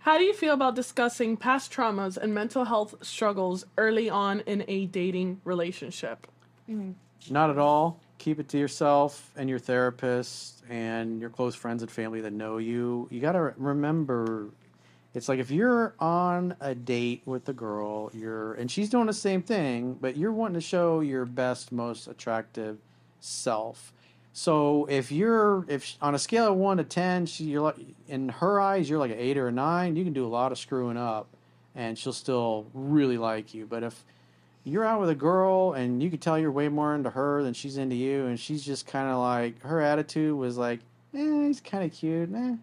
How do you feel about discussing past traumas and mental health struggles early on in a dating relationship? Not at all. Keep it to yourself and your therapist and your close friends and family that know you. You got to remember it's like if you're on a date with a girl, you're and she's doing the same thing, but you're wanting to show your best, most attractive self. So if you're if on a scale of 1 to 10, she you're like in her eyes you're like an 8 or a 9, you can do a lot of screwing up and she'll still really like you. But if you're out with a girl and you can tell you're way more into her than she's into you and she's just kind of like her attitude was like eh he's kind of cute. Eh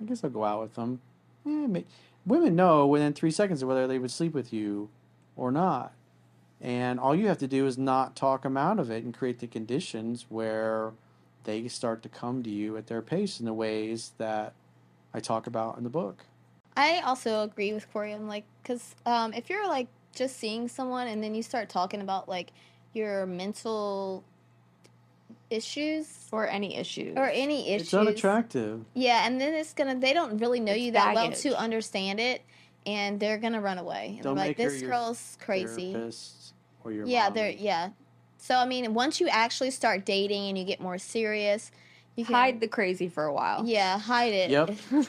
i guess i'll go out with him. Eh, women know within three seconds of whether they would sleep with you or not. And all you have to do is not talk them out of it and create the conditions where they start to come to you at their pace in the ways that i talk about in the book I also agree with Corey. I'm like, because um, if you're like just seeing someone and then you start talking about like your mental issues or any issues or any issues, it's unattractive yeah, and then it's gonna they don't really know It's you that well to understand it, and they're gonna run away. And they're Don't like, make her this your girl's crazy. therapist or your Yeah, mommy. they're yeah. So I mean, once you actually start dating and you get more serious, you can hide the crazy for a while Yeah, hide it. Yep.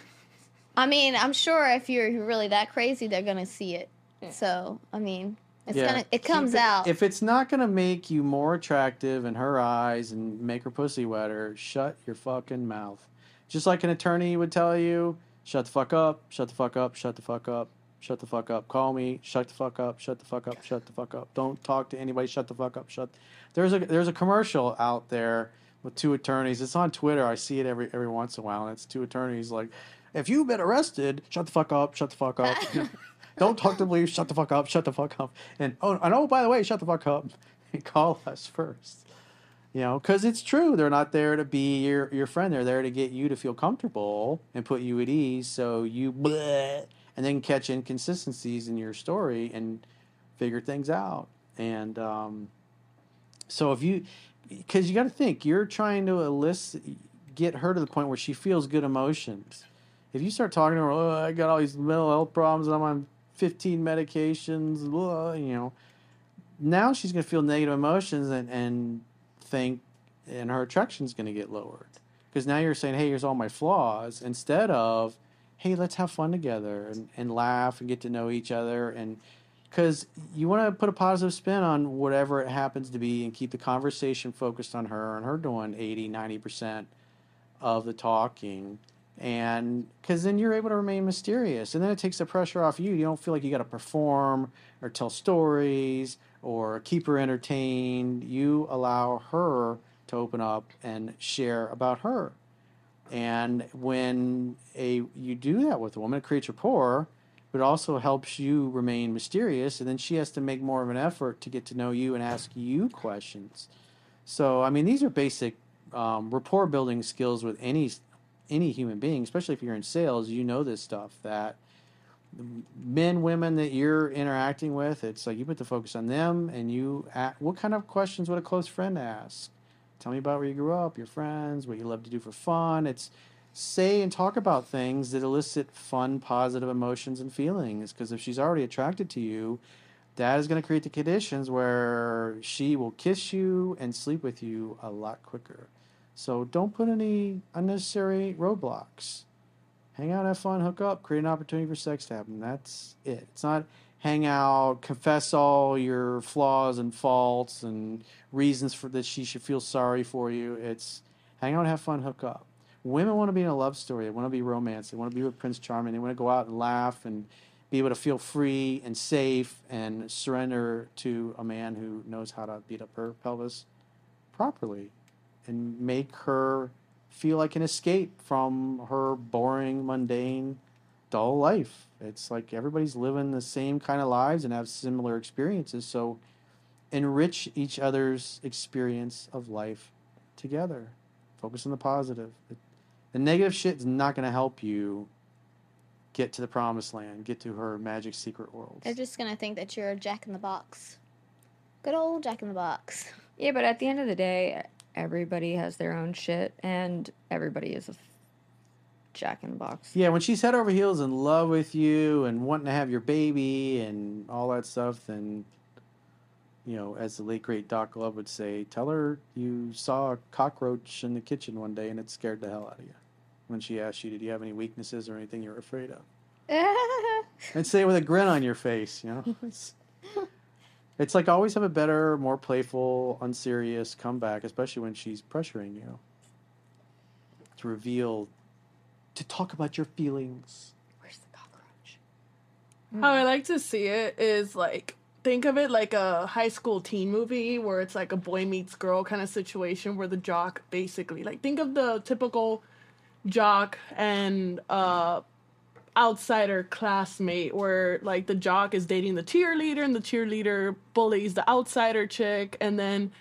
I mean, I'm sure if you're really that crazy, they're gonna see it. So I mean, it's Yeah. gonna it comes it- out. If it's not gonna make you more attractive in her eyes and make her pussy wetter, shut your fucking mouth. Just like an attorney would tell you, shut the fuck up, shut the fuck up, shut the fuck up, shut the fuck up. Call me, shut the fuck up, shut the fuck up, shut the fuck up. Don't talk to anybody, shut the fuck up, shut. There's a there's a commercial out there with two attorneys. It's on Twitter. I see it every every once in a while, and it's two attorneys like, if you've been arrested, shut the fuck up, shut the fuck up. Don't talk to police. Shut the fuck up. Shut the fuck up. And oh, and oh, by the way, shut the fuck up. Call us first. You know, because it's true. They're not there to be your your friend. They're there to get you to feel comfortable and put you at ease, so you bleh, and then catch inconsistencies in your story and figure things out. And um, so if you, because you got to think, you're trying to elicit, get her to the point where she feels good emotions. If you start talking to her, oh, I got all these mental health problems and I'm on 15 medications, blah, you know, now she's going to feel negative emotions and, and think, and her attraction's going to get lowered. Because now you're saying, hey, here's all my flaws, instead of, hey, let's have fun together and, and laugh and get to know each other. And because you want to put a positive spin on whatever it happens to be and keep the conversation focused on her. And her doing 80, 90% of the talking. And because then you're able to remain mysterious. And then it takes the pressure off you. You don't feel like you got to perform or tell stories or keep her entertained. You allow her to open up and share about her and when a you do that with a woman it creates rapport but also helps you remain mysterious and then she has to make more of an effort to get to know you and ask you questions so i mean these are basic um, rapport building skills with any any human being, especially if you're in sales, you know this stuff that men, women that you're interacting with, it's like you put the focus on them and you ask, what kind of questions would a close friend ask? Tell me about where you grew up, your friends, what you love to do for fun. It's say and talk about things that elicit fun, positive emotions and feelings. Because if she's already attracted to you, that is going to create the conditions where she will kiss you and sleep with you a lot quicker. So don't put any unnecessary roadblocks. Hang out, have fun, hook up, create an opportunity for sex to happen. That's it. It's not hang out, confess all your flaws and faults and reasons for that she should feel sorry for you. It's hang out, have fun, hook up. Women want to be in a love story. They want to be romance. They want to be with Prince Charming. They want to go out and laugh and be able to feel free and safe and surrender to a man who knows how to beat up her pelvis properly and make her feel like an escape from her boring, mundane dull life. It's like everybody's living the same kind of lives and have similar experiences. So enrich each other's experience of life together. Focus on the positive. The negative shit is not going to help you get to the promised land, get to her magic secret world. They're just gonna think that you're a Jack in the Box. Good old Jack in the Box. Yeah, but at the end of the day, everybody has their own shit, and everybody is a f- jack in the box. Yeah, when she's head over heels in love with you and wanting to have your baby and all that stuff, then, you know, as the late great Doc Love would say, tell her you saw a cockroach in the kitchen one day and it scared the hell out of you. When she asked you, did you have any weaknesses or anything you're afraid of? And say it with a grin on your face, you know? It's, it's like always have a better, more playful, unserious comeback, especially when she's pressuring you to reveal, to talk about your feelings. Where's the cockroach? How I like to see it is like think of it like a high school teen movie where it's like a boy meets girl kind of situation where the jock basically like think of the typical jock and uh outsider classmate where like the jock is dating the cheerleader and the cheerleader bullies the outsider chick and then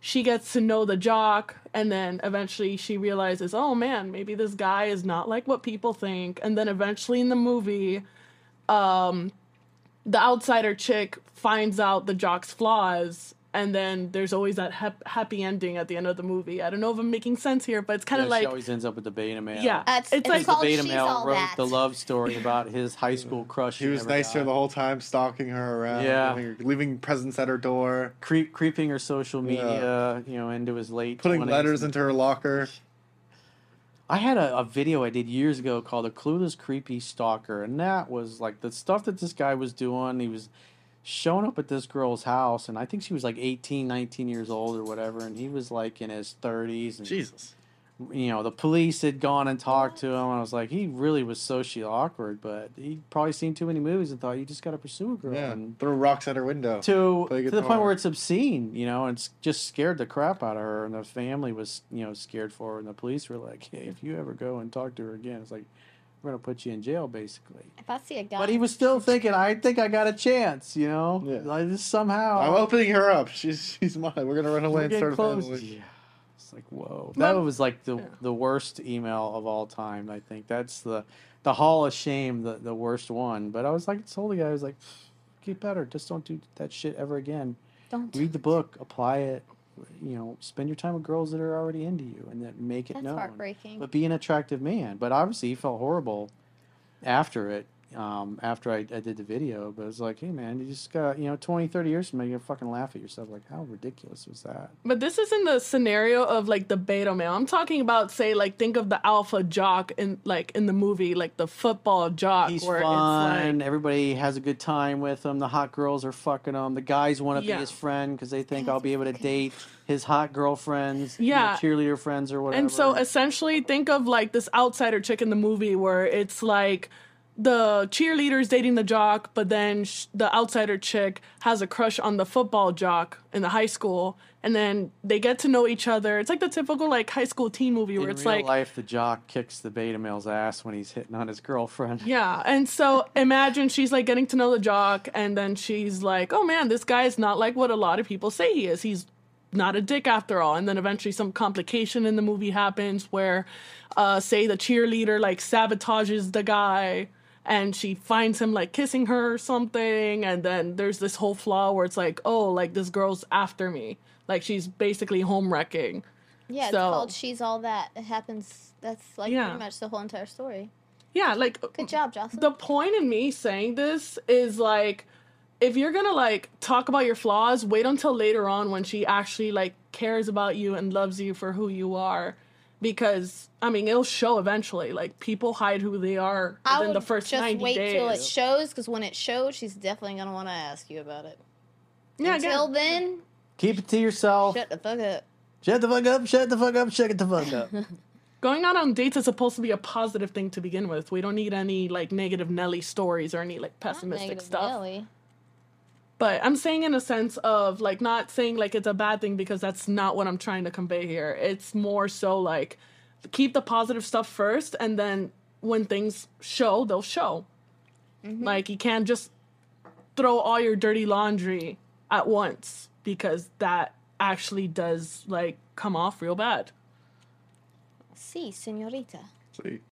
she gets to know the jock and then eventually she realizes oh man maybe this guy is not like what people think. And then eventually in the movie um the outsider chick finds out the jock's flaws and then there's always that hap- happy ending at the end of the movie i don't know if i'm making sense here but it's kind Yeah, of like she always ends up with the beta male. yeah Uh, it's, it's like it's called the beta male wrote That. the love story about his high school crush. He was nice to her the whole time, stalking her around, Yeah. leaving, her- leaving presents at her door, Creep, creeping her social media, you know, into his late putting 20s. letters into her locker. I had a, a video I did years ago called "A Clueless Creepy Stalker," and that was like the stuff that this guy was doing. He was showing up at this girl's house, and I think she was like 18, 19 years old or whatever, and he was like in his 30s. And, Jesus. you know, the police had gone and talked to him. And I was like, he really was socially awkward, but he probably seen too many movies and thought you just got to pursue a girl. Yeah. And Throw rocks at her window. to to the point where it's obscene, you know, and it's just scared the crap out of her, and the family was, you know, scared for her, and the police were like, "Hey, if you ever go and talk to her again, it's like we're gonna put you in jail, basically." If I see a guy, But he was still thinking, "I think I got a chance," you know, Yeah. like just somehow. I'm opening her up. She's she's mine. We're gonna run away we're and getting start a family. Yeah. It's like whoa, that Well, was like the yeah. the worst email of all time. I think that's the the Hall of Shame, the the worst one. But I was like, told the guy, I was like, get better. Just don't do that shit ever again. don't. read the book, apply it. You know, spend your time with girls that are already into you, and that make it That's known. heartbreaking. But be an attractive man. But obviously, he felt horrible after it. Um, after I, I did the video, but it was like, hey man, you just got you know 20, 30 years from now, you're gonna fucking laugh at yourself. Like, how ridiculous was that? But this isn't the scenario of like the beta male. I'm talking about say like think of the alpha jock in like in the movie like the football jock He's where fun. it's like Everybody has a good time with him. The hot girls are fucking him. The guys want to Yeah. be his friend because they think I'll be able to date his hot girlfriends, you know, Yeah. cheerleader friends or whatever. And so essentially think of like this outsider chick in the movie where it's like the cheerleader's dating the jock, but then sh- the outsider chick has a crush on the football jock in the high school, and then they get to know each other. It's like the typical like high school teen movie where in it's real like life, the jock kicks the beta male's ass when he's hitting on his girlfriend. Yeah, and so imagine she's like getting to know the jock, and then she's like, "Oh man, this guy is not like what a lot of people say he is. He's not a dick after all." And then eventually, some complication in the movie happens where, uh, say the cheerleader like sabotages the guy, and she finds him like kissing her or something, and then there's this whole flaw where it's like, "Oh, like this girl's after me." Like she's basically home wrecking. yeah, it's called She's All That. It happens. That's like Yeah. pretty much the whole entire story. Yeah, like Good job, Jocelyne. the point in me saying this is like if you're gonna like talk about your flaws wait until later on when she actually like cares about you and loves you for who you are because i mean it'll show eventually like people hide who they are I within would the first just 90 wait days till it shows because when it shows, she's definitely gonna want to ask you about it. yeah Until again, then, Keep it to yourself. shut the fuck up. Shut the fuck up. Shut the fuck up. Shut the fuck up. going out on dates is supposed to be a positive thing to begin with we don't need any like negative nelly stories or any like Not pessimistic negative stuff Nelly. But I'm saying in a sense of like not saying like it's a bad thing because that's not what I'm trying to convey here. It's more so like keep the positive stuff first and then when things show, they'll show. Mm-hmm. Like you can't just throw all your dirty laundry at once because that actually does like come off real bad. See, si, senorita. See. Si.